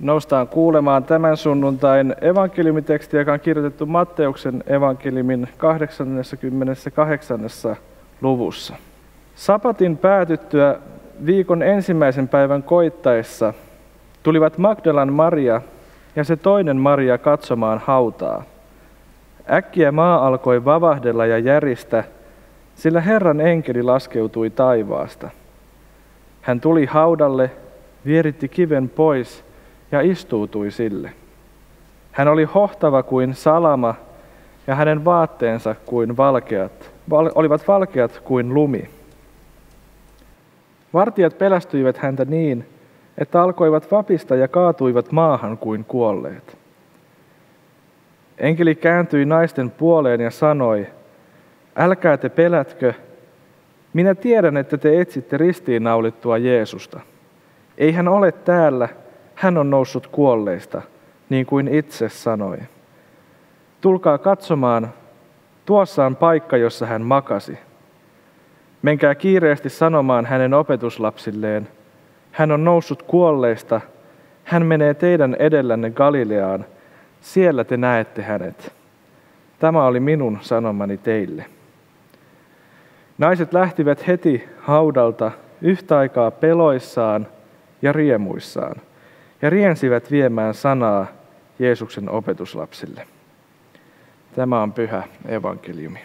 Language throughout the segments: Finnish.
noustaan kuulemaan tämän sunnuntain evankeliumiteksti, joka on kirjoitettu Matteuksen evankeliumin 88. luvussa. Sapatin päätyttyä viikon ensimmäisen päivän koittaessa tulivat Magdalan Maria ja se toinen Maria katsomaan hautaa. Äkkiä maa alkoi vavahdella ja järistä, sillä Herran enkeli laskeutui taivaasta. Hän tuli haudalle, vieritti kiven pois ja istuutui sille. Hän oli hohtava kuin salama ja hänen vaatteensa kuin valkeat, val, olivat valkeat kuin lumi. Vartijat pelästyivät häntä niin, että alkoivat vapista ja kaatuivat maahan kuin kuolleet. Enkeli kääntyi naisten puoleen ja sanoi, älkää te pelätkö, minä tiedän, että te etsitte ristiinnaulittua Jeesusta. Ei hän ole täällä, hän on noussut kuolleista, niin kuin itse sanoi. Tulkaa katsomaan, tuossa on paikka, jossa hän makasi. Menkää kiireesti sanomaan hänen opetuslapsilleen, hän on noussut kuolleista, hän menee teidän edellänne Galileaan, siellä te näette hänet. Tämä oli minun sanomani teille. Naiset lähtivät heti haudalta yhtä aikaa peloissaan ja riemuissaan ja riensivät viemään sanaa Jeesuksen opetuslapsille. Tämä on pyhä evankeliumi.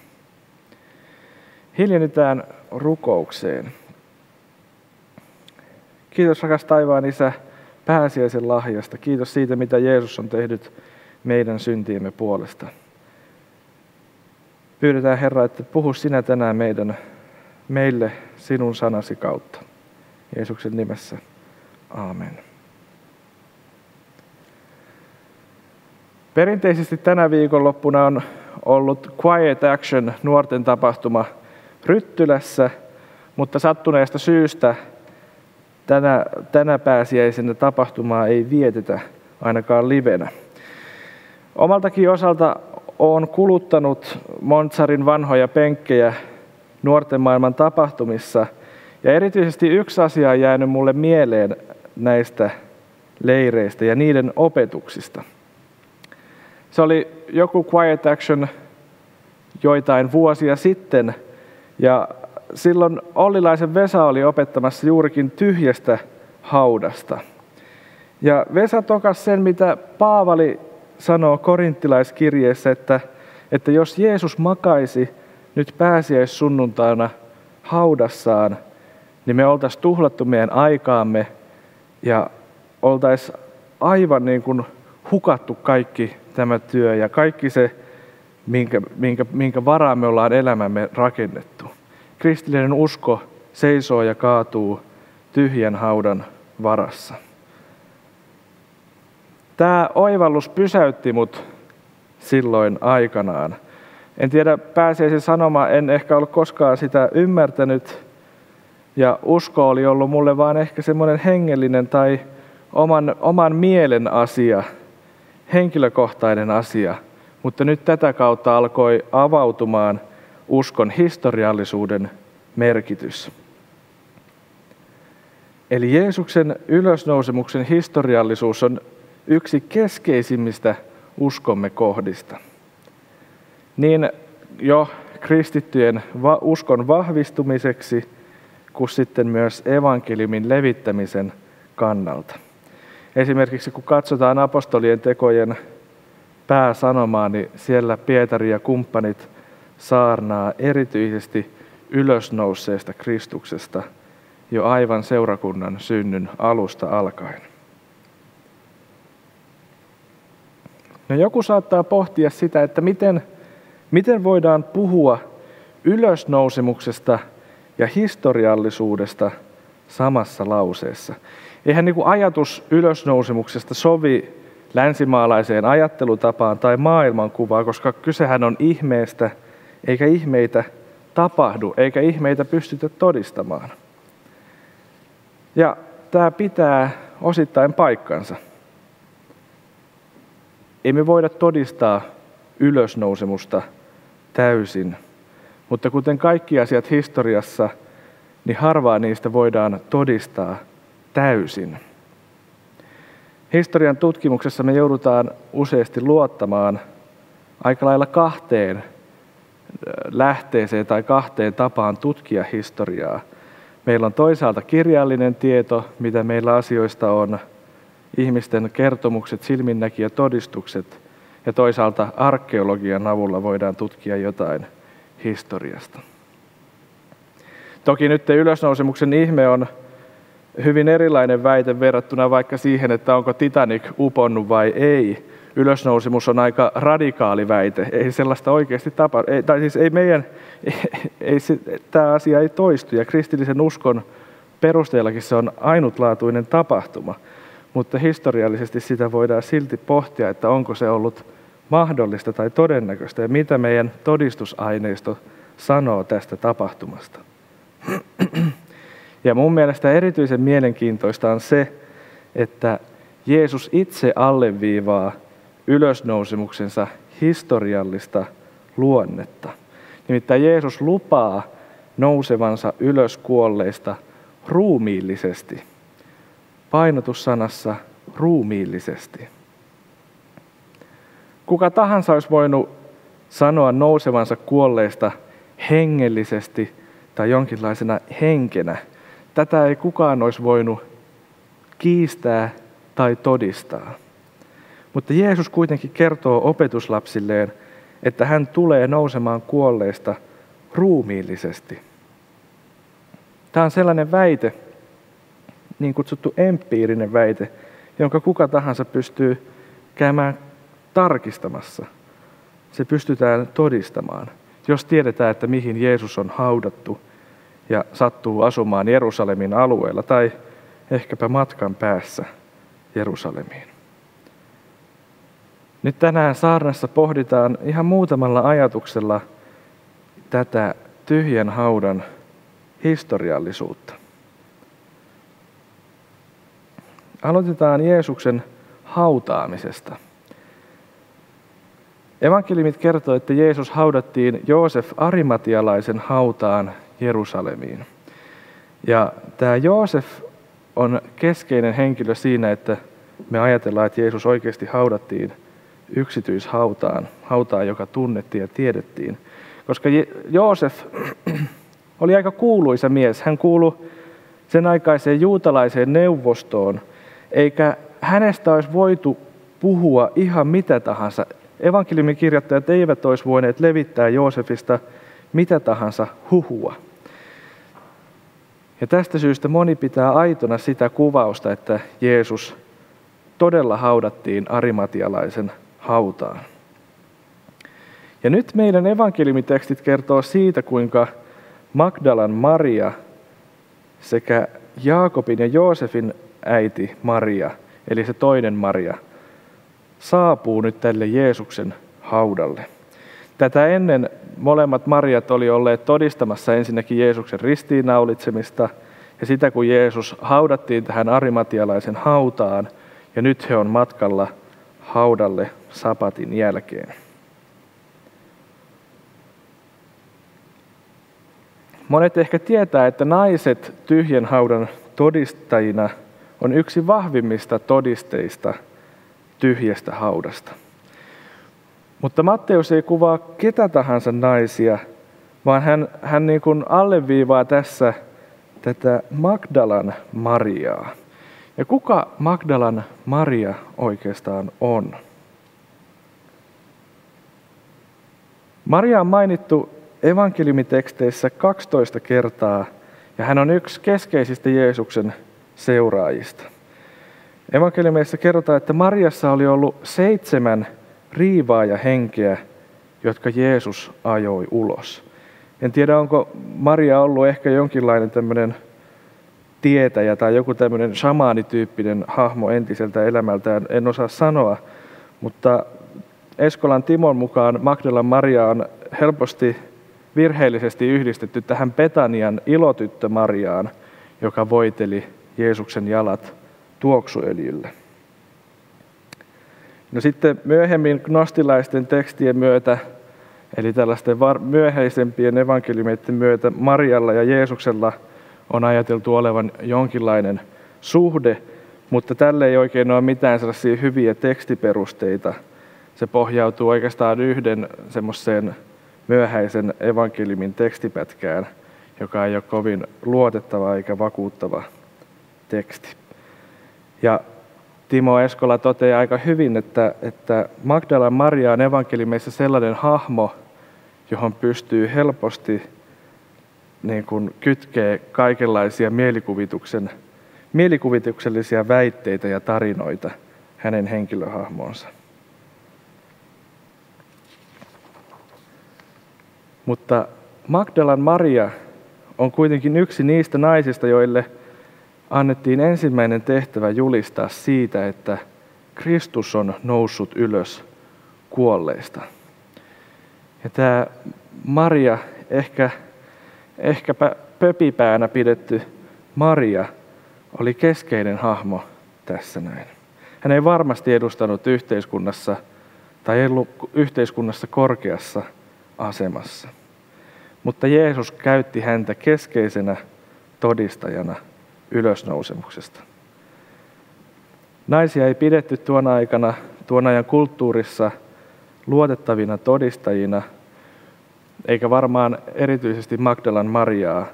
Hiljennytään rukoukseen. Kiitos rakas taivaan Isä pääsiäisen lahjasta. Kiitos siitä, mitä Jeesus on tehnyt meidän syntiemme puolesta. Pyydetään Herra, että puhu sinä tänään meidän, meille sinun sanasi kautta. Jeesuksen nimessä. Amen. Perinteisesti tänä viikonloppuna on ollut Quiet Action nuorten tapahtuma Ryttylässä, mutta sattuneesta syystä tänä, tänä pääsiäisenä tapahtumaa ei vietetä ainakaan livenä. Omaltakin osalta olen kuluttanut Montsarin vanhoja penkkejä nuorten maailman tapahtumissa. Ja erityisesti yksi asia on jäänyt mulle mieleen näistä leireistä ja niiden opetuksista. Se oli joku Quiet Action joitain vuosia sitten, ja silloin Ollilaisen Vesa oli opettamassa juurikin tyhjästä haudasta. Ja Vesa tokas sen, mitä Paavali sanoo korinttilaiskirjeessä, että, että jos Jeesus makaisi nyt pääsiäissunnuntaina haudassaan, niin me oltaisiin tuhlattu meidän aikaamme ja oltaisiin aivan niin kuin hukattu kaikki tämä työ ja kaikki se, minkä, minkä, minkä varaan me ollaan elämämme rakennettu. Kristillinen usko seisoo ja kaatuu tyhjän haudan varassa. Tämä oivallus pysäytti mut silloin aikanaan. En tiedä, pääsiäisen sanoma, en ehkä ollut koskaan sitä ymmärtänyt. Ja usko oli ollut mulle vaan ehkä semmoinen hengellinen tai oman, oman mielen asia, henkilökohtainen asia. Mutta nyt tätä kautta alkoi avautumaan uskon historiallisuuden merkitys. Eli Jeesuksen ylösnousemuksen historiallisuus on yksi keskeisimmistä uskomme kohdista. Niin jo kristittyjen uskon vahvistumiseksi kuin sitten myös evankeliumin levittämisen kannalta. Esimerkiksi kun katsotaan apostolien tekojen pääsanomaa, niin siellä Pietari ja kumppanit saarnaa erityisesti ylösnouseesta Kristuksesta jo aivan seurakunnan synnyn alusta alkaen. No joku saattaa pohtia sitä, että miten, miten voidaan puhua ylösnousemuksesta ja historiallisuudesta samassa lauseessa. Eihän niin kuin ajatus ylösnousemuksesta sovi länsimaalaiseen ajattelutapaan tai maailmankuvaan, koska kysehän on ihmeestä, eikä ihmeitä tapahdu, eikä ihmeitä pystytä todistamaan. Ja tämä pitää osittain paikkansa. Ei me voida todistaa ylösnousemusta täysin, mutta kuten kaikki asiat historiassa, niin harvaa niistä voidaan todistaa täysin. Historian tutkimuksessa me joudutaan useasti luottamaan aika lailla kahteen lähteeseen tai kahteen tapaan tutkia historiaa. Meillä on toisaalta kirjallinen tieto, mitä meillä asioista on, ihmisten kertomukset, silminnäkijä todistukset, ja toisaalta arkeologian avulla voidaan tutkia jotain historiasta. Toki nyt ylösnousemuksen ihme on hyvin erilainen väite verrattuna vaikka siihen, että onko Titanic uponnut vai ei. Ylösnousemus on aika radikaali väite. Ei sellaista oikeasti tapa, ei, tai siis ei meidän, ei, ei tämä asia ei toistu ja kristillisen uskon perusteellakin se on ainutlaatuinen tapahtuma. Mutta historiallisesti sitä voidaan silti pohtia, että onko se ollut mahdollista tai todennäköistä ja mitä meidän todistusaineisto sanoo tästä tapahtumasta. Ja mun mielestä erityisen mielenkiintoista on se, että Jeesus itse alleviivaa ylösnousemuksensa historiallista luonnetta. Nimittäin Jeesus lupaa nousevansa ylös kuolleista ruumiillisesti. Painotussanassa ruumiillisesti. Kuka tahansa olisi voinut sanoa nousevansa kuolleista hengellisesti tai jonkinlaisena henkenä. Tätä ei kukaan olisi voinut kiistää tai todistaa. Mutta Jeesus kuitenkin kertoo opetuslapsilleen, että hän tulee nousemaan kuolleista ruumiillisesti. Tämä on sellainen väite, niin kutsuttu empiirinen väite, jonka kuka tahansa pystyy käymään tarkistamassa. Se pystytään todistamaan, jos tiedetään, että mihin Jeesus on haudattu ja sattuu asumaan Jerusalemin alueella tai ehkäpä matkan päässä Jerusalemiin. Nyt tänään saarnassa pohditaan ihan muutamalla ajatuksella tätä tyhjän haudan historiallisuutta. Aloitetaan Jeesuksen hautaamisesta. Evankeliumit kertoo, että Jeesus haudattiin Joosef Arimatialaisen hautaan Jerusalemiin. Ja tämä Joosef on keskeinen henkilö siinä, että me ajatellaan, että Jeesus oikeasti haudattiin yksityishautaan, hautaan, joka tunnettiin ja tiedettiin. Koska Joosef oli aika kuuluisa mies. Hän kuului sen aikaiseen juutalaiseen neuvostoon, eikä hänestä olisi voitu puhua ihan mitä tahansa. Evankeliumin kirjoittajat eivät olisi voineet levittää Joosefista mitä tahansa huhua. Ja tästä syystä moni pitää aitona sitä kuvausta, että Jeesus todella haudattiin arimatialaisen hautaan. Ja nyt meidän evankeliumitekstit kertoo siitä, kuinka Magdalan Maria sekä Jaakobin ja Joosefin äiti Maria, eli se toinen Maria, saapuu nyt tälle Jeesuksen haudalle. Tätä ennen molemmat Mariat oli olleet todistamassa ensinnäkin Jeesuksen ristiinnaulitsemista ja sitä, kun Jeesus haudattiin tähän arimatialaisen hautaan, ja nyt he on matkalla haudalle sapatin jälkeen. Monet ehkä tietää, että naiset tyhjän haudan todistajina on yksi vahvimmista todisteista tyhjästä haudasta. Mutta Matteus ei kuvaa ketä tahansa naisia, vaan hän, hän niin kuin alleviivaa tässä tätä Magdalan Mariaa. Ja kuka Magdalan Maria oikeastaan on? Maria on mainittu evankeliumiteksteissä 12 kertaa ja hän on yksi keskeisistä Jeesuksen seuraajista. Evankeliumeissa kerrotaan, että Mariassa oli ollut seitsemän riivaaja henkeä, jotka Jeesus ajoi ulos. En tiedä, onko Maria ollut ehkä jonkinlainen tämmöinen tietäjä tai joku tämmöinen shamaanityyppinen hahmo entiseltä elämältään, en osaa sanoa, mutta Eskolan Timon mukaan Magdalan Maria on helposti virheellisesti yhdistetty tähän Betanian ilotyttö Mariaan, joka voiteli Jeesuksen jalat tuoksuöljyllä. No sitten myöhemmin gnostilaisten tekstien myötä, eli tällaisten myöhäisempien evankeliumeiden myötä, Marialla ja Jeesuksella on ajateltu olevan jonkinlainen suhde, mutta tälle ei oikein ole mitään sellaisia hyviä tekstiperusteita. Se pohjautuu oikeastaan yhden semmoiseen myöhäisen evankeliumin tekstipätkään, joka ei ole kovin luotettava eikä vakuuttava teksti. Ja Timo Eskola toteaa aika hyvin, että, että Magdalan Maria on evankeliumeissa sellainen hahmo, johon pystyy helposti niin kuin kytkee kaikenlaisia mielikuvituksen, mielikuvituksellisia väitteitä ja tarinoita hänen henkilöhahmoonsa. Mutta Magdalan Maria on kuitenkin yksi niistä naisista, joille annettiin ensimmäinen tehtävä julistaa siitä, että Kristus on noussut ylös kuolleista. Ja tämä Maria, ehkä, ehkäpä pöpipäänä pidetty Maria, oli keskeinen hahmo tässä näin. Hän ei varmasti edustanut yhteiskunnassa tai ollut yhteiskunnassa korkeassa asemassa. Mutta Jeesus käytti häntä keskeisenä todistajana ylösnousemuksesta. Naisia ei pidetty tuona aikana, tuon ajan kulttuurissa luotettavina todistajina, eikä varmaan erityisesti Magdalan Mariaa,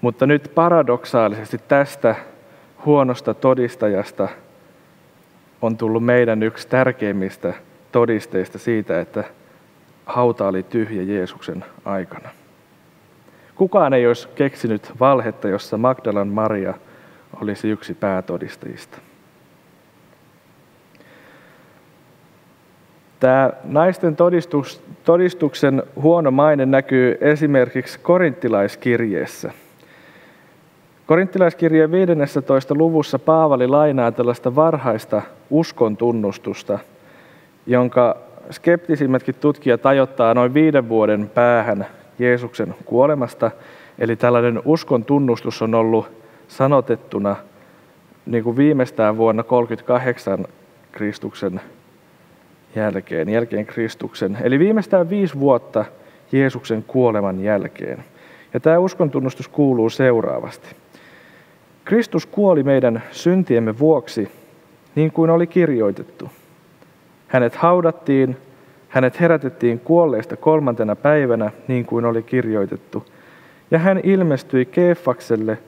mutta nyt paradoksaalisesti tästä huonosta todistajasta on tullut meidän yksi tärkeimmistä todisteista siitä, että hauta oli tyhjä Jeesuksen aikana. Kukaan ei olisi keksinyt valhetta, jossa Magdalan Maria olisi yksi päätodistajista. Tämä naisten todistus, todistuksen huono maine näkyy esimerkiksi korinttilaiskirjeessä. Korinttilaiskirjeen 15. luvussa Paavali lainaa tällaista varhaista uskon tunnustusta, jonka skeptisimmätkin tutkijat ajoittaa noin viiden vuoden päähän Jeesuksen kuolemasta. Eli tällainen uskon tunnustus on ollut sanotettuna niin kuin viimeistään vuonna 38 Kristuksen jälkeen, jälkeen Kristuksen. Eli viimeistään viisi vuotta Jeesuksen kuoleman jälkeen. Ja tämä uskontunnustus kuuluu seuraavasti. Kristus kuoli meidän syntiemme vuoksi, niin kuin oli kirjoitettu. Hänet haudattiin, hänet herätettiin kuolleista kolmantena päivänä, niin kuin oli kirjoitettu. Ja hän ilmestyi Keefakselle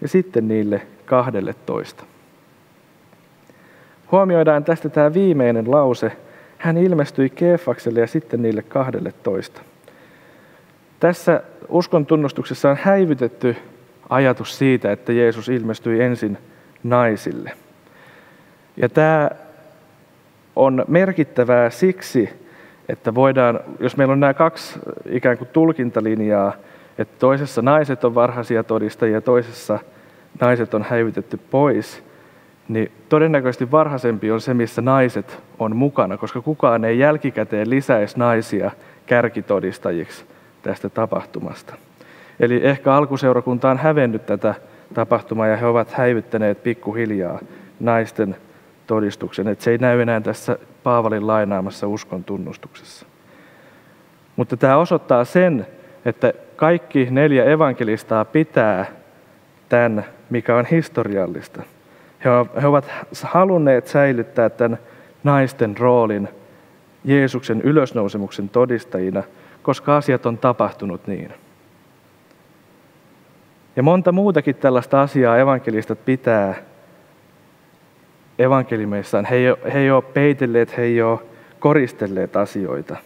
ja sitten niille kahdelle toista. Huomioidaan tästä tämä viimeinen lause. Hän ilmestyi Keefakselle ja sitten niille kahdelle toista. Tässä uskon tunnustuksessa on häivytetty ajatus siitä, että Jeesus ilmestyi ensin naisille. Ja tämä on merkittävää siksi, että voidaan, jos meillä on nämä kaksi ikään kuin tulkintalinjaa, että toisessa naiset on varhaisia todistajia ja toisessa naiset on häivytetty pois, niin todennäköisesti varhaisempi on se, missä naiset on mukana, koska kukaan ei jälkikäteen lisäisi naisia kärkitodistajiksi tästä tapahtumasta. Eli ehkä alkuseurakunta on hävennyt tätä tapahtumaa ja he ovat häivyttäneet pikkuhiljaa naisten todistuksen, että se ei näy enää tässä Paavalin lainaamassa uskon tunnustuksessa. Mutta tämä osoittaa sen, että kaikki neljä evankelistaa pitää tämän, mikä on historiallista. He ovat halunneet säilyttää tämän naisten roolin Jeesuksen ylösnousemuksen todistajina, koska asiat on tapahtunut niin. Ja monta muutakin tällaista asiaa evankelistat pitää evankeliumeissaan. He ei, ole, he ei ole peitelleet, he ei ole koristelleet asioita.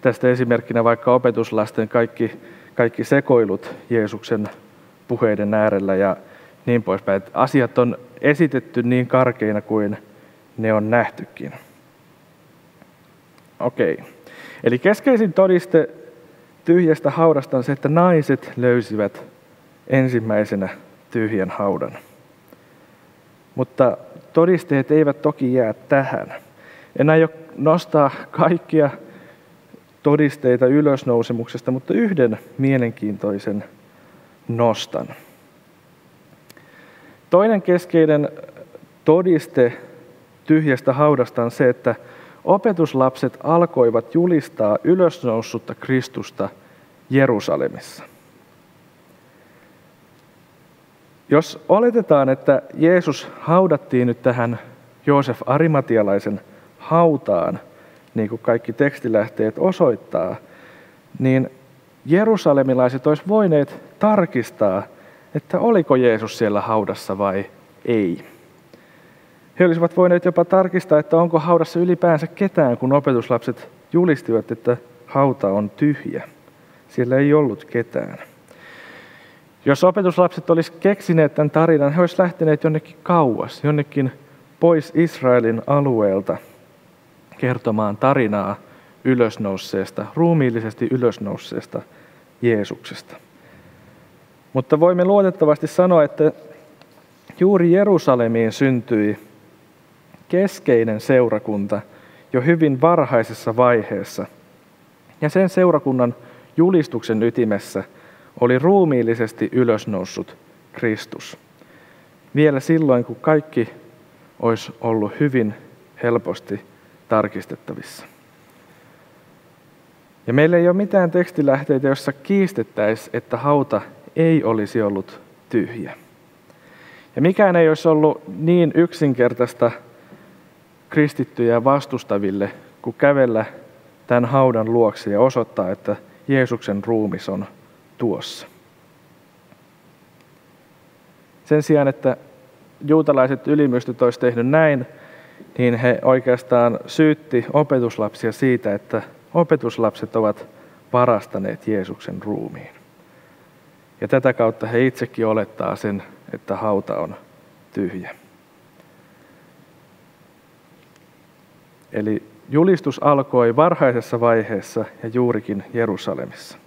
Tästä esimerkkinä vaikka opetuslasten kaikki, kaikki sekoilut Jeesuksen puheiden äärellä ja niin poispäin. Että asiat on esitetty niin karkeina kuin ne on nähtykin. Okei. Eli keskeisin todiste tyhjästä haudasta on se, että naiset löysivät ensimmäisenä tyhjän haudan. Mutta todisteet eivät toki jää tähän. En aio nostaa kaikkia todisteita ylösnousemuksesta, mutta yhden mielenkiintoisen nostan. Toinen keskeinen todiste tyhjästä haudasta on se, että opetuslapset alkoivat julistaa ylösnoussutta Kristusta Jerusalemissa. Jos oletetaan, että Jeesus haudattiin nyt tähän Joosef Arimatialaisen hautaan, niin kuin kaikki tekstilähteet osoittaa, niin jerusalemilaiset olisivat voineet tarkistaa, että oliko Jeesus siellä haudassa vai ei. He olisivat voineet jopa tarkistaa, että onko haudassa ylipäänsä ketään, kun opetuslapset julistivat, että hauta on tyhjä. Siellä ei ollut ketään. Jos opetuslapset olisivat keksineet tämän tarinan, he olisivat lähteneet jonnekin kauas, jonnekin pois Israelin alueelta kertomaan tarinaa ylösnousseesta, ruumiillisesti ylösnousseesta Jeesuksesta. Mutta voimme luotettavasti sanoa, että juuri Jerusalemiin syntyi keskeinen seurakunta jo hyvin varhaisessa vaiheessa. Ja sen seurakunnan julistuksen ytimessä oli ruumiillisesti ylösnoussut Kristus. Vielä silloin, kun kaikki olisi ollut hyvin helposti tarkistettavissa. Ja meillä ei ole mitään tekstilähteitä, jossa kiistettäisiin, että hauta ei olisi ollut tyhjä. Ja mikään ei olisi ollut niin yksinkertaista kristittyjä vastustaville, kuin kävellä tämän haudan luokse ja osoittaa, että Jeesuksen ruumis on tuossa. Sen sijaan, että juutalaiset ylimystöt olisi tehnyt näin, niin he oikeastaan syytti opetuslapsia siitä, että opetuslapset ovat varastaneet Jeesuksen ruumiin. Ja tätä kautta he itsekin olettaa sen, että hauta on tyhjä. Eli julistus alkoi varhaisessa vaiheessa ja juurikin Jerusalemissa.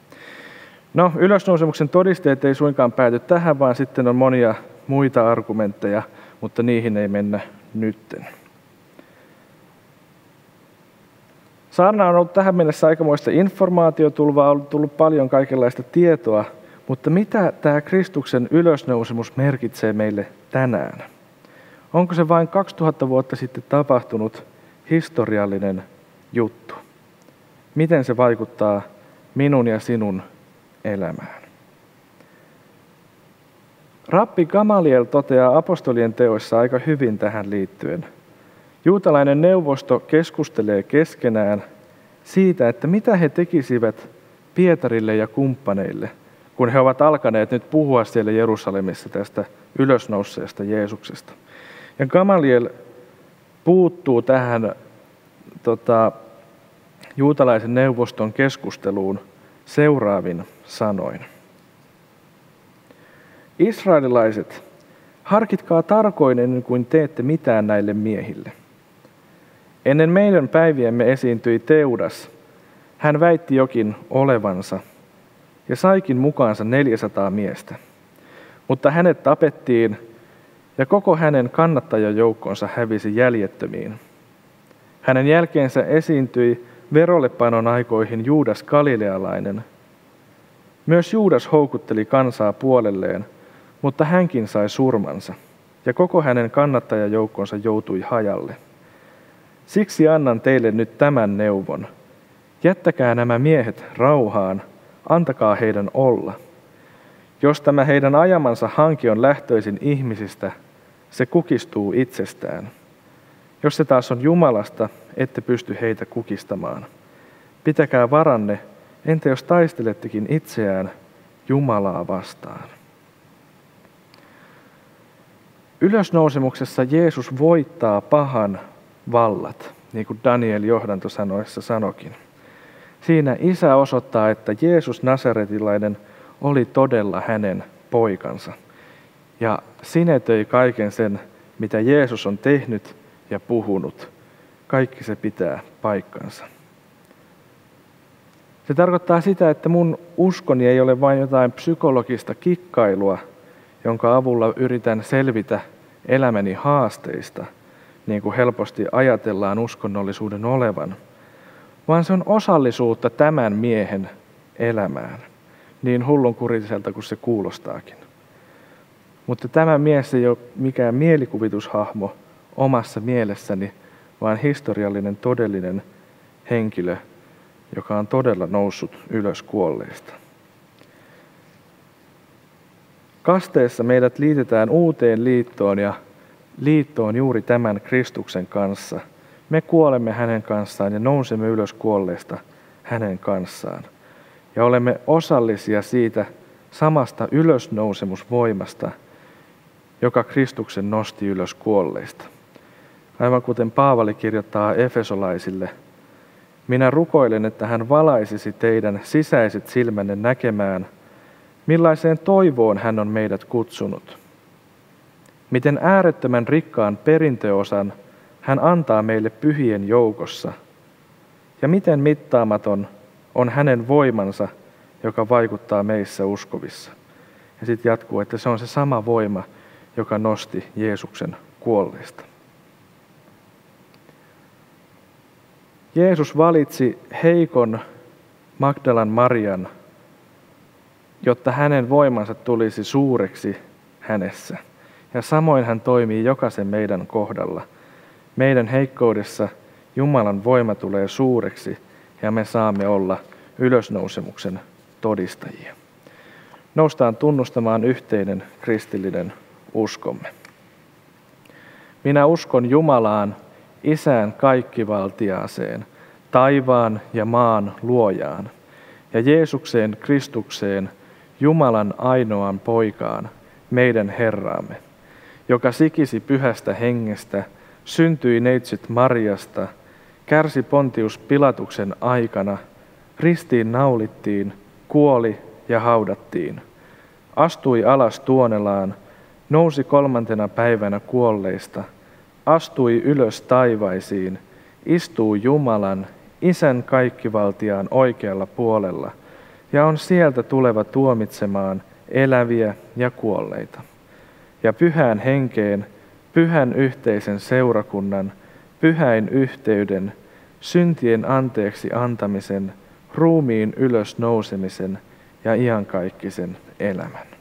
No, ylösnousemuksen todisteet ei suinkaan pääty tähän, vaan sitten on monia muita argumentteja, mutta niihin ei mennä nytten. Saarna on ollut tähän mennessä aikamoista informaatiotulvaa, on tullut paljon kaikenlaista tietoa, mutta mitä tämä Kristuksen ylösnousemus merkitsee meille tänään? Onko se vain 2000 vuotta sitten tapahtunut historiallinen juttu? Miten se vaikuttaa minun ja sinun elämään? Rappi Gamaliel toteaa apostolien teoissa aika hyvin tähän liittyen – Juutalainen neuvosto keskustelee keskenään siitä, että mitä he tekisivät Pietarille ja kumppaneille, kun he ovat alkaneet nyt puhua siellä Jerusalemissa tästä ylösnousseesta Jeesuksesta. Ja Gamaliel puuttuu tähän tota, juutalaisen neuvoston keskusteluun seuraavin sanoin. Israelilaiset, harkitkaa tarkoin ennen kuin teette mitään näille miehille – Ennen meidän päiviemme esiintyi Teudas. Hän väitti jokin olevansa ja saikin mukaansa 400 miestä. Mutta hänet tapettiin ja koko hänen kannattajajoukkonsa hävisi jäljettömiin. Hänen jälkeensä esiintyi verollepanon aikoihin Juudas Galilealainen. Myös Juudas houkutteli kansaa puolelleen, mutta hänkin sai surmansa, ja koko hänen kannattajajoukkonsa joutui hajalle. Siksi annan teille nyt tämän neuvon. Jättäkää nämä miehet rauhaan, antakaa heidän olla. Jos tämä heidän ajamansa hanki on lähtöisin ihmisistä, se kukistuu itsestään. Jos se taas on Jumalasta, ette pysty heitä kukistamaan. Pitäkää varanne, entä jos taistelettekin itseään Jumalaa vastaan. Ylösnousemuksessa Jeesus voittaa pahan vallat, niin kuin Daniel johdantosanoissa sanokin. Siinä isä osoittaa, että Jeesus Nasaretilainen oli todella hänen poikansa. Ja sinetöi kaiken sen, mitä Jeesus on tehnyt ja puhunut. Kaikki se pitää paikkansa. Se tarkoittaa sitä, että mun uskoni ei ole vain jotain psykologista kikkailua, jonka avulla yritän selvitä elämäni haasteista – niin kuin helposti ajatellaan uskonnollisuuden olevan, vaan se on osallisuutta tämän miehen elämään, niin hullunkuriselta kuin se kuulostaakin. Mutta tämä mies ei ole mikään mielikuvitushahmo omassa mielessäni, vaan historiallinen todellinen henkilö, joka on todella noussut ylös kuolleista. Kasteessa meidät liitetään uuteen liittoon ja liittoon juuri tämän Kristuksen kanssa. Me kuolemme hänen kanssaan ja nousemme ylös kuolleista hänen kanssaan. Ja olemme osallisia siitä samasta ylösnousemusvoimasta, joka Kristuksen nosti ylös kuolleista. Aivan kuten Paavali kirjoittaa Efesolaisille, minä rukoilen, että hän valaisisi teidän sisäiset silmänne näkemään, millaiseen toivoon hän on meidät kutsunut. Miten äärettömän rikkaan perintöosan hän antaa meille pyhien joukossa, ja miten mittaamaton on hänen voimansa, joka vaikuttaa meissä uskovissa. Ja sitten jatkuu, että se on se sama voima, joka nosti Jeesuksen kuolleista. Jeesus valitsi heikon Magdalan Marian, jotta hänen voimansa tulisi suureksi hänessä. Ja samoin hän toimii jokaisen meidän kohdalla. Meidän heikkoudessa Jumalan voima tulee suureksi ja me saamme olla ylösnousemuksen todistajia. Noustaan tunnustamaan yhteinen kristillinen uskomme. Minä uskon Jumalaan, Isään kaikkivaltiaaseen, taivaan ja maan luojaan, ja Jeesukseen Kristukseen, Jumalan ainoan poikaan, meidän Herraamme, joka sikisi pyhästä hengestä, syntyi neitsyt Marjasta, kärsi Pontius Pilatuksen aikana, ristiin naulittiin, kuoli ja haudattiin, astui alas tuonelaan, nousi kolmantena päivänä kuolleista – astui ylös taivaisiin, istuu Jumalan, Isän kaikkivaltiaan oikealla puolella ja on sieltä tuleva tuomitsemaan eläviä ja kuolleita. Ja pyhään henkeen, pyhän yhteisen seurakunnan, pyhäin yhteyden, syntien anteeksi antamisen, ruumiin ylös nousemisen ja iankaikkisen elämän.